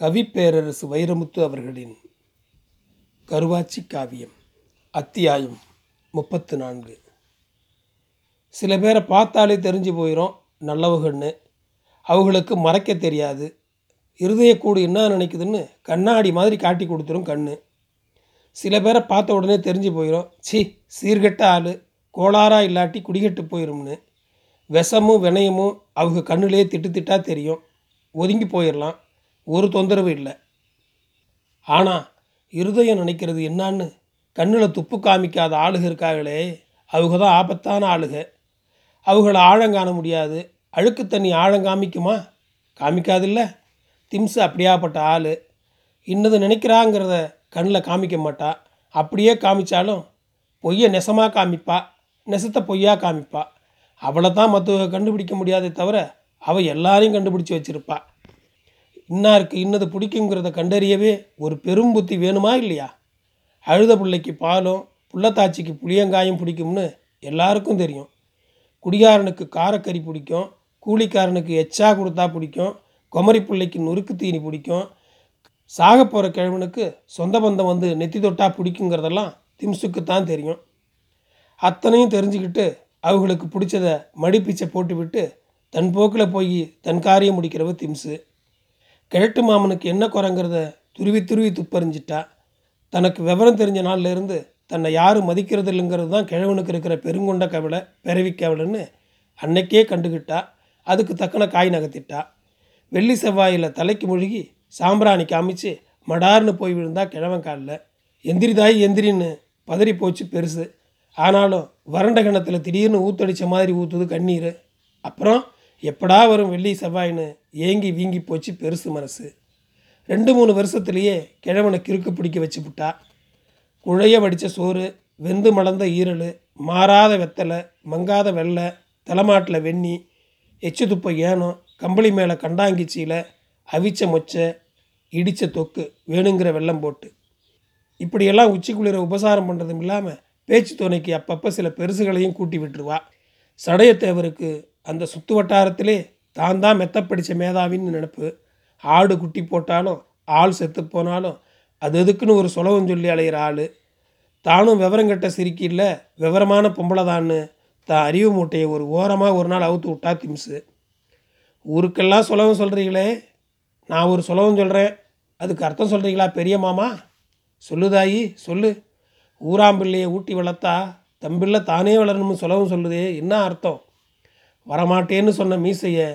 கவிப்பேரரசு வைரமுத்து அவர்களின் கருவாச்சி காவியம் அத்தியாயம் முப்பத்து நான்கு சில பேரை பார்த்தாலே தெரிஞ்சு போயிடும் நல்லவகன்னு. அவங்களுக்கு மறைக்க தெரியாது. இருதயக்கூடு என்ன நினைக்குதுன்னு கண்ணாடி மாதிரி காட்டி கொடுத்துரும் கண்ணு. சில பேரை பார்த்த உடனே தெரிஞ்சு போயிடும் சி சீர்கெட்ட ஆள் கோளாறாக இல்லாட்டி குடிகெட்டு போயிரும்னு. விஷமும் வினயமும் அவங்க கண்ணுலேயே திட்டு திட்டா தெரியும். ஒதுங்கி போயிடலாம் ஒரு தொந்தரவு இல்லை. ஆனால் இருதயம் நினைக்கிறது என்னான்னு கண்ணில் துப்பு காமிக்காத ஆளுக இருக்காங்களே அவங்க தான் ஆபத்தான ஆளுக. அவங்கள ஆழங்காண முடியாது. அழுக்கு தண்ணி ஆழம் காமிக்குமா? காமிக்காதில்ல. திம்ஸ் அப்படியாப்பட்ட ஆள். இன்னது நினைக்கிறாங்கிறத கண்ணில் காமிக்க மாட்டா. அப்படியே காமிச்சாலும் பொய்யை நெசமாக காமிப்பா. நெசத்தை பொய்யா காமிப்பா. அவளை தான் மற்றவங்க கண்டுபிடிக்க முடியாதே தவிர அவள் எல்லாரையும் கண்டுபிடிச்சி வச்சுருப்பாள் இன்னாருக்கு இன்னது பிடிக்குங்கிறத கண்டறியவே ஒரு பெரும் புத்தி வேணுமா இல்லையா? அழுத பிள்ளைக்கு பாலும் புள்ளத்தாச்சிக்கு புளியங்காயும் பிடிக்கும்னு எல்லாருக்கும் தெரியும். குடிகாரனுக்கு காரக்கறி பிடிக்கும் கூலிக்காரனுக்கு எச்சா கொடுத்தா பிடிக்கும் குமரி பிள்ளைக்கு நொறுக்கு தீனி பிடிக்கும் சாக போகிற கிழவனுக்கு சொந்த பந்தம் வந்து நெத்தி தொட்டா பிடிக்குங்கிறதெல்லாம் திம்சுக்கு தான் தெரியும். அத்தனையும் தெரிஞ்சுக்கிட்டு அவங்களுக்கு பிடிச்சத மடிப்பீச்சை போட்டுவிட்டு தன் போக்கில் போய் தன் காரியம் முடிக்கிறவ திம்ஸு கிழட்டு மாமனுக்கு என்ன குறைங்கிறத துருவி துருவி துப்பறிஞ்சிட்டா தனக்கு விவரம் தெரிஞ்ச நாள்லேருந்து தன்னை யாரும் மதிக்கிறது இல்லைங்கிறது தான் கிழவனுக்கு இருக்கிற பெருங்கொண்ட கவலை பிறவி கவலைன்னு அன்னைக்கே கண்டுக்கிட்டா அதுக்கு தக்கன காய் நகர்த்திட்டா. வெள்ளி செவ்வாயில் தலைக்கு முழுகி சாம்பிராணி காமிச்சு மடார்னு போய் விழுந்தா கிழவன் காலில். எந்திரி தாய் எந்திரின்னு பதறி போச்சு பெருசு. ஆனாலும் வறண்ட கிணத்துல திடீர்னு ஊத்தடிச்ச மாதிரி ஊற்றுது கண்ணீர். அப்புறம் எப்படா வரும் வெள்ளி செவ்வாயின்னு ஏங்கி வீங்கி போச்சு பெருசு மனசு. ரெண்டு மூணு வருஷத்துலேயே கிழவனை கிறுக்கு பிடிக்க வச்சு விட்டா குழைய வடித்த சோறு வெந்து மலர்ந்த ஈரல் மாறாத வெத்தலை மங்காத வெள்ளை தலைமாட்டில் வெண்ணி எச்சு துப்ப ஏனம் கம்பளி மேலே கண்டாங்கிச்சியில் அவிச்ச மொச்சை இடித்த தொக்கு வேணுங்கிற வெள்ளம் போட்டு. இப்படியெல்லாம் உச்சி குளிர உபசாரம் பண்ணுறதும் இல்லாமல் பேச்சு துணைக்கு அப்பப்போ சில பெருசுகளையும் கூட்டி விட்டுருவா. சடையத்தேவருக்கு அந்த சுத்து வட்டாரத்திலே தான் தான் மெத்தப்படித்த மேதாவின்னு நினப்பு. ஆடு குட்டி போட்டாலும் ஆள் செத்து போனாலும் அது எதுக்குன்னு ஒரு சுலவம் சொல்லி அலையிற ஆள். தானும் விவரம் கட்ட சிரிக்கி இல்லை விவரமான பொம்பளை தான்னு தான் அறிவு மூட்டையை ஒரு ஓரமாக ஒரு நாள் அவுத்து விட்டா திம்ஸு ஊருக்கெல்லாம் சுலவம் சொல்கிறீங்களே நான் ஒரு சுலவம் சொல்கிறேன் அதுக்கு அர்த்தம் சொல்கிறீங்களா பெரிய மாமா? சொல்லுதாயி சொல்லு. ஊராம்பிள்ளையை ஊட்டி வளர்த்தா தம்பிள்ளை தானே வளரணும்னு சுலபம் சொல்லுதே என்ன அர்த்தம்? வரமாட்டேன்னு சொன்ன மீசையை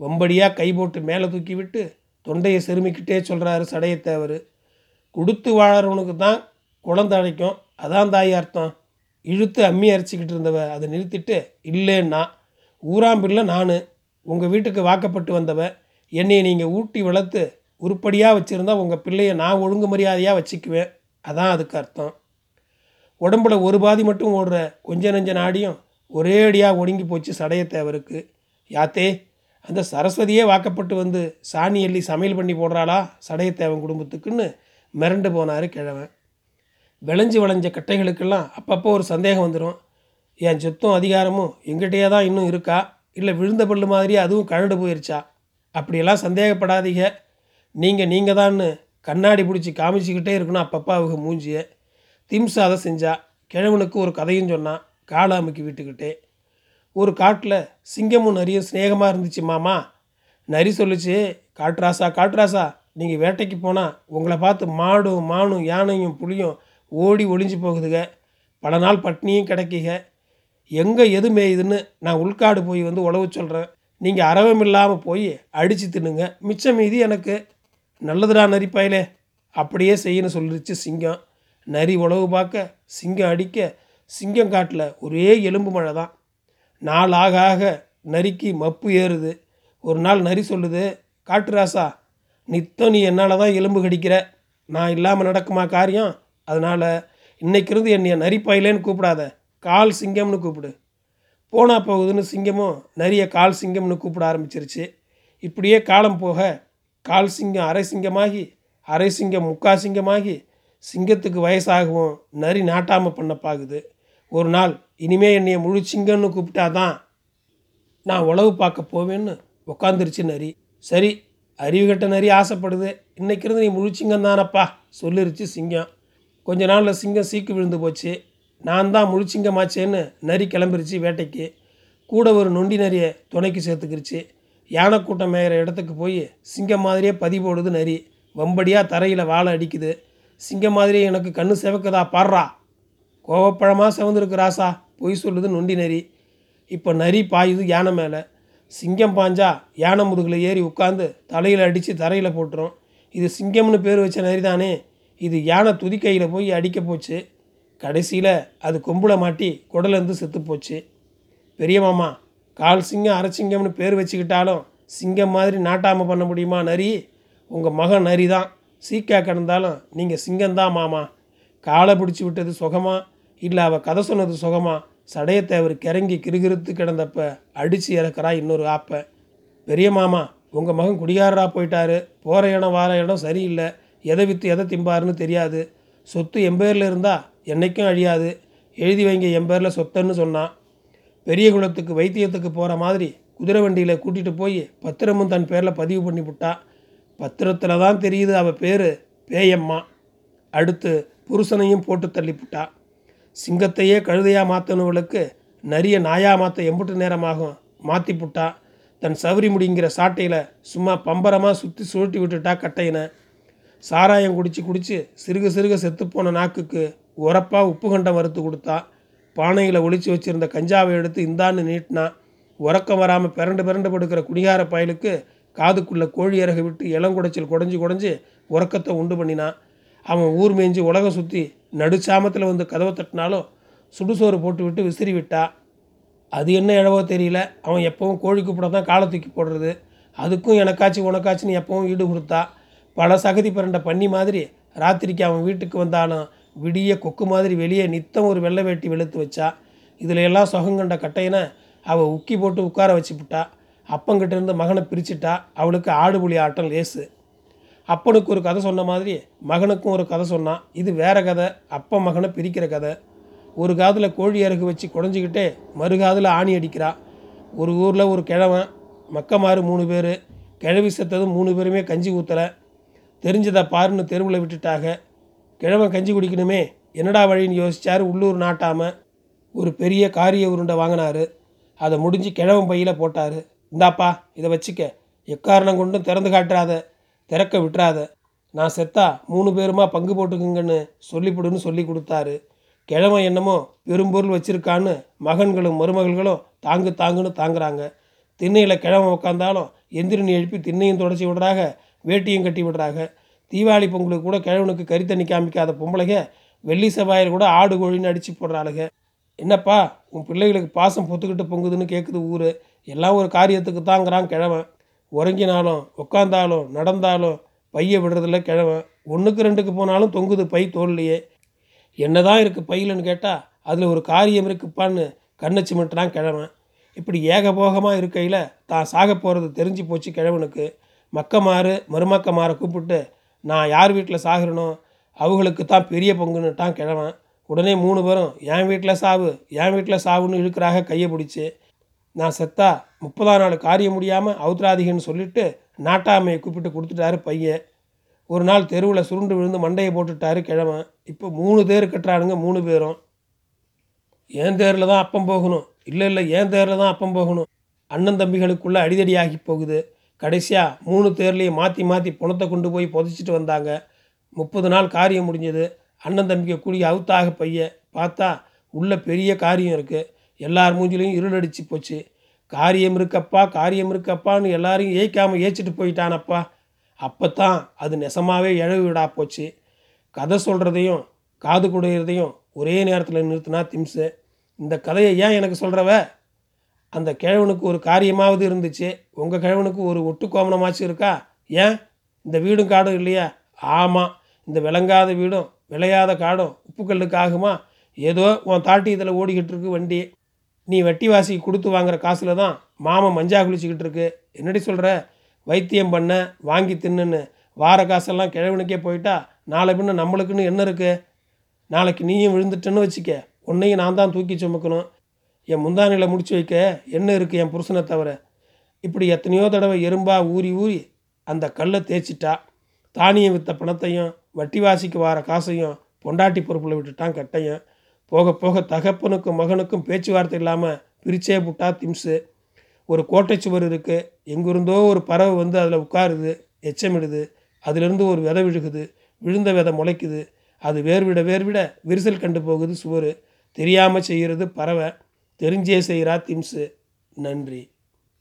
வம்படியாக கை போட்டு மேலே தூக்கி விட்டு தொண்டையை செருமிக்கிட்டே சொல்கிறாரு சடையத்தேவர் கொடுத்து வாழறவனுக்கு தான் குழந்தை அழைக்கும் அதான் தாய் அர்த்தம். இழுத்து அம்மி அரைச்சிக்கிட்டு இருந்தவ அதை நிறுத்திட்டு இல்லைன்னா ஊராம்பிள்ளை நான் உங்கள் வீட்டுக்கு வாக்கப்பட்டு வந்தவ என்னை நீங்கள் ஊட்டி வளர்த்து உருப்படியாக வச்சுருந்தா உங்கள் பிள்ளையை நான் ஒழுங்கு மரியாதையாக வச்சுக்குவேன். அதான் அதுக்கு அர்த்தம். உடம்புல ஒரு பாதி மட்டும் ஓடுற கொஞ்ச நெஞ்ச நாடியும் ஒரே அடியாக ஒடுங்கி போச்சு சடையத்தேவருக்கு. யாத்தே அந்த சரஸ்வதியே வாக்கப்பட்டு வந்து சாணி எள்ளி சமையல் பண்ணி போடுறாளா சடையத்தேவன் குடும்பத்துக்குன்னு மிரண்டு போனார் கிழவன். விளைஞ்சு விளைஞ்ச கட்டைகளுக்கெல்லாம் அப்பப்போ ஒரு சந்தேகம் வந்துடும் என் சொத்தும் அதிகாரமும் எங்கிட்டே தான் இன்னும் இருக்கா? இல்லை விழுந்த பல்லு மாதிரி அதுவும் கழண்டு போயிருச்சா? அப்படியெல்லாம் சந்தேகப்படாதீங்க. நீங்கள் நீங்கள் தான்னு கண்ணாடி பிடிச்சி காமிச்சிக்கிட்டே இருக்கணும் அப்பப்போ அவங்க மூஞ்சிய. திம்ஸ் அதை செஞ்சா. கிழவனுக்கு ஒரு கதையும் சொன்னான். காளாமுக்கி வீட்டுக்கிட்டே ஒரு காட்டில் சிங்கமும் நரியும் சிநேகமாக இருந்துச்சு மாமா. நரி சொல்லுச்சு காட்ராசா காட்ராசா நீங்கள் வேட்டைக்கு போனால் உங்களை பார்த்து மாடும் மானும் யானையும் புலியும் ஓடி ஒளிஞ்சு போகுதுக. பல நாள் பட்னியும் கிடைக்குக. எங்கே எது மேயுதுன்னு நான் உள்காடு போய் வந்து உழவு சொல்கிறேன் நீங்கள் அரவம் இல்லாமல் போய் அடித்து தின்னுங்க. மிச்சம் மீதி எனக்கு நல்லதுடா நரி பயலே. அப்படியே செய்யணும் சொல்லிருச்சு சிங்கம். நரி உழவு பார்க்க சிங்கம் அடிக்க சிங்கங்காட்டில் ஒரே எலும்பு மழை தான். நாள் ஆக ஆக நரிக்கு மப்பு ஏறுது. ஒரு நாள் நரி சொல்லுது காட்டு ராசா நித்தம் நீ என்னால் தான் எலும்பு கடிக்கிற. நான் இல்லாமல் நடக்குமா காரியம்? அதனால் இன்னைக்கிருந்து என்னைய நரி கூப்பிடாத. கால் சிங்கம்னு கூப்பிடு. போனா போகுதுன்னு சிங்கமும் நிறைய கால் சிங்கம்னு கூப்பிட ஆரம்பிச்சிருச்சு. இப்படியே காலம் போக கால் சிங்கம் அரை சிங்கமாகி அரை சிங்கம் முக்கா சிங்கமாகி சிங்கத்துக்கு வயசாகவும் நரி நாட்டாமல் பண்ண பாகுது ஒரு நாள் இனிமே என்னைய முழு சிங்கம்னு கூப்பிட்டாதான் நான் உழவு பார்க்க போவேன்னு உக்காந்துருச்சு நரி. சரி அறிவு கட்ட நரி ஆசைப்படுது. இன்னைக்கு இருந்து நீ முழிச்சிங்கம் தானப்பா சொல்லிருச்சு சிங்கம். கொஞ்ச நாளில் சிங்கம் சீக்கு விழுந்து போச்சு. நான் தான் முழிச்சிங்கமாச்சேன்னு நரி கிளம்பிருச்சு வேட்டைக்கு. கூட ஒரு நொண்டி நரியை துணைக்கு சேர்த்துக்கிருச்சு. யானை கூட்டம் மேயிற இடத்துக்கு போய் சிங்கம் மாதிரியே பதி போடுது நரி. வம்படியாக தரையில் வாழை அடிக்குது. சிங்கம் மாதிரியே எனக்கு கண்ணு செவக்குதா பாடுறா. கோவப்பழமாக சவுந்திருக்கு ராசா பொய் சொல்லுது நொண்டி நரி. இப்போ நரி பாயுது யானை மேலே. சிங்கம் பாஞ்சா யானை முதுகில் ஏறி உட்காந்து தலையில் அடித்து தரையில் போட்டுரும். இது சிங்கம்னு பேர் வச்ச நரி தானே. இது யானை துதிக்கையில் போய் அடிக்க போச்சு. கடைசியில் அது கொம்புல மாட்டி குடலேருந்து செத்து போச்சு. பெரிய மாமா கால் சிங்கம் அரைச்சிங்கம்னு பேர் வச்சுக்கிட்டாலும் சிங்கம் மாதிரி நாட்டாமல் பண்ண முடியுமா நரி? உங்கள் மகன் நரி தான். சீக்கா கிடந்தாலும் நீங்கள் சிங்கம்தான் மாமா. காலை பிடிச்சி விட்டது சுகமாக இல்லை அவள் கதை சொன்னது சுகமா? சடையத்தை அவர் கிறங்கி கிறுகிறுத்து கிடந்தப்ப அடித்து இறக்குறா இன்னொரு ஆப்பை. பெரிய மாமா உங்கள் மகன் குடிகாரராக போயிட்டாரு. போகிற இடம் வார இடம் சரியில்லை. எதை விற்று எதை திம்பாருன்னு தெரியாது. சொத்து எம்பேரில் இருந்தால் என்றைக்கும் அழியாது. எழுதி வைங்க எம்பேரில் சொத்துன்னு சொன்னான் பெரிய குளத்துக்கு வைத்தியத்துக்கு போகிற மாதிரி குதிரை வண்டியில் கூட்டிகிட்டு போய் பத்திரமும் தன் பேரில் பதிவு பண்ணி விட்டா பத்திரத்தில் தான் தெரியுது அவள் பேர் பேயம்மா. அடுத்து புருஷனையும் போட்டு. தள்ளிப்புட்டா சிங்கத்தையே கழுதையாக மாற்றினவளுக்கு நரிய நாயா மாற்ற எம்புட்டு நேரமாகும் மாற்றி புட்டா. தன் சவுரி முடிங்கிற சாட்டையில் சும்மா பம்பரமாக சுற்றி சுழட்டி விட்டுட்டா கட்டையினை. சாராயம் குடிச்சு குடிச்சு சிறுக சிறுக செத்துப்போன நாக்குக்கு உரப்பாக உப்பு கண்டம் வறுத்து கொடுத்தா. பானையில் ஒழிச்சு வச்சுருந்த கஞ்சாவை எடுத்து இந்தான்னு நீட்டினா. உறக்கம் வராமல் பிறண்டு பிறண்டு படுக்கிற குடிகார பயலுக்கு காதுக்குள்ளே கோழி இறகு விட்டு இளங்குடைச்சல் குடஞ்சி குடஞ்சி உறக்கத்தை உண்டு பண்ணினான் அவன் ஊர் மேய்ஞ்சி உலகம் சுற்றி நடுச்சாமத்தில் வந்து கதவை தட்டினாலும் சுடுசோறு போட்டு விட்டு விசிறி விட்டா அது என்ன இழவோ தெரியல. அவன் எப்பவும் கோழி கூப்பிட தான் காலை தூக்கி போடுறது. அதுக்கும் எனக்காச்சு உனக்காச்சுன்னு எப்பவும் ஈடு கொடுத்தா பல சகதி பிறண்ட பண்ணி மாதிரி ராத்திரிக்கு அவன் வீட்டுக்கு வந்தாலும் விடிய கொக்கு மாதிரி வெளியே நித்தம் ஒரு வெள்ளை வேட்டி வெளுத்து வச்சா இதில் எல்லாம் சுகங்கண்ட கட்டையினை அவள் உக்கி போட்டு உட்கார வச்சுப்புட்டா. அப்பங்கிட்டேருந்து மகனை பிரிச்சிட்டா. அவளுக்கு ஆடு புலி ஆட்டம் லேசு. அப்பனுக்கு ஒரு கதை சொன்ன மாதிரி மகனுக்கும் ஒரு கதை சொன்னான் இது வேற கதை அப்ப மகனை பிரிக்கிற கதை. ஒரு காதில் கோழி அறகு வச்சு குடஞ்சிக்கிட்டே மறு காதில் ஆணி அடிக்கிறா. ஒரு ஊரில் ஒரு கிழவன் மக்கமாறு மூணு பேர் கிழவி செத்ததும் மூணு பேருமே கஞ்சி ஊற்றலை தெரிஞ்சதை பாருன்னு தெருவில் விட்டுட்டாக. கிழவன் கஞ்சி குடிக்கணுமே என்னடா வழின்னு யோசித்தார் உள்ளூர் நாட்டாமல் ஒரு பெரிய காரிய உருண்டை வாங்கினாரு. அதை முடிஞ்சு கிழவன் பையில் போட்டார். இந்தாப்பா இதை வச்சுக்க. எக்காரணம் கொண்டும் திறந்து காட்டுறாத. திறக்க விட்டுறாத. நான் செத்தா மூணு பேருமா பங்கு போட்டுக்குங்கன்னு சொல்லிவிடுன்னு சொல்லி கொடுத்தாரு. கிழவன் என்னமோ பெரும்பொருள் வச்சிருக்கான்னு மகன்களும் மருமகள்களும் தாங்கு தாங்குன்னு தாங்குறாங்க. திண்ணையில் கிழவன் உட்காந்தாலும் எந்திரனி எழுப்பி திண்ணையும் தொடச்சி விடுறாங்க வேட்டியும் கட்டி விடுறாங்க தீபாவளி பொங்கலுக்கு கூட கிழவனுக்கு கறி தண்ணி காமிக்காத பொம்பளைங்க வெள்ளி செவ்வாயில் கூட ஆடு கோழின்னு அடித்து போடுறாளுங்க என்னப்பா உன் பிள்ளைகளுக்கு பாசம் பொத்துக்கிட்டு பொங்குதுன்னு கேட்குது ஊர். எல்லாம் ஒரு காரியத்துக்கு தாங்கிறான் கிழவன். உறங்கினாலும் உட்காந்தாலும் நடந்தாலும் பையை விடுறதில்ல கிழவன். ஒன்றுக்கு ரெண்டுக்கு போனாலும் தொங்குது பை தோல்லையே. என்ன தான் இருக்குது பையிலன்னு கேட்டால் அதில் ஒரு காரியம் இருக்குப்பான்னு கண்ணை சிமிட்டுறான் கிழவன். இப்படி ஏகபோகமாக இருக்கையில் தான் சாக போகிறது தெரிஞ்சு போச்சு கிழவனுக்கு. மக்கமாறு மருமக்கமாரை கூப்பிட்டு நான் யார் வீட்டில் சாகிறனோ அவங்களுக்கு தான் பெரிய பங்குன்னுட்டான் கிழவன். உடனே மூணு பேரும் என் வீட்டில் சாவு என் வீட்டில் சாவுன்னு இழுக்கிறாக கையை பிடிச்சி நான் செத்தா முப்பதாம் நாள் காரியம் முடியாமல் அவுத்ராதிகன்னு சொல்லிட்டு நாட்டாமையை கூப்பிட்டு கொடுத்துட்டாரு பையன். ஒரு நாள் தெருவில் சுருண்டு விழுந்து மண்டையை போட்டுட்டாரு கிழமை இப்போ மூணு தேர் கட்டுறானுங்க மூணு பேரும். ஏன் தேரில் தான் அப்பம் போகணும். இல்லை இல்லை ஏன் தேரில் தான் அப்பம் போகணும். அண்ணன் தம்பிகளுக்குள்ளே அடிதடி ஆகி போகுது. கடைசியாக மூணு தேர்லேயும் மாற்றி மாற்றி பணத்தை கொண்டு போய் புதைச்சிட்டு வந்தாங்க. முப்பது நாள் காரியம் முடிஞ்சது. அண்ணன் தம்பிக்கு கூடிய அவுத்தாக பைய பார்த்தா உள்ள பெரிய காரியம் இருக்குது எல்லார் மூஞ்சிலையும் இருளடிச்சு போச்சு. காரியம் இருக்கப்பா காரியம் இருக்கப்பான்னு எல்லாரையும் ஏய்க்காமல் ஏச்சிட்டு போயிட்டானப்பா. அப்போ தான் அது நெசமாகவே இழவு விடா போச்சு. கதை சொல்கிறதையும் காது குடையிறதையும் ஒரே நேரத்தில் நிறுத்தினா திம்ஸு இந்த கதையை ஏன் எனக்கு சொல்கிறவ அந்த கிழவனுக்கு ஒரு காரியமாவது இருந்துச்சு. உங்கள் கிழவனுக்கு ஒரு ஒட்டு கோமணமாச்சும் இருக்கா? ஏன்? இந்த வீடும் காடும் இல்லையா? ஆமாம் இந்த விளங்காத வீடும் விளையாத காடும் உப்புக்கல்லுக்கு ஆகுமா? ஏதோ உன் தாட்டி இதில் ஓடிக்கிட்டு இருக்கு வண்டி. நீ வட்டிவாசிக்கு கொடுத்து வாங்குற காசில் தான் மாமன் மஞ்சா குளிச்சுக்கிட்டு இருக்கு. என்னடி சொல்கிற வைத்தியம் பண்ண வாங்கி தின்னுன்னு வார காசெல்லாம் கிழவனுக்கே போயிட்டா நாளை பின்ன நம்மளுக்குன்னு என்ன இருக்குது நாளைக்கு நீயும் விழுந்துட்டேன்னு வச்சுக்க உன்னையும் நான் தான் தூக்கி சுமக்கணும். என் முந்தானியில் முடிச்சு வைக்க என்ன இருக்குது என் புருஷனை தவிர? இப்படி எத்தனையோ தடவை எறும்பா ஊறி ஊறி அந்த கல்லை தேய்ச்சிட்டா தானியம் விற்ற பணத்தையும் வட்டி வாசிக்கு வார காசையும் பொண்டாட்டி பொறுப்பில் விட்டுட்டான் கட்டையும் போக போக தகப்பனுக்கும் மகனுக்கும் பேச்சுவார்த்தை இல்லாமல் பிரிச்சே புட்டா திம்ஸு ஒரு கோட்டை சுவர் இருக்குது எங்கிருந்தோ ஒரு பறவை வந்து அதில் உட்காருது. எச்சமிடுது. அதிலிருந்து ஒரு விதை விழுகுது. விழுந்த விதை முளைக்குது. அது வேர்விட வேர்விட விரிசல் கண்டு போகுது சுவர். தெரியாமல் செய்கிறது பறவை. தெரிஞ்சே செய்கிறா திம்ஸு நன்றி.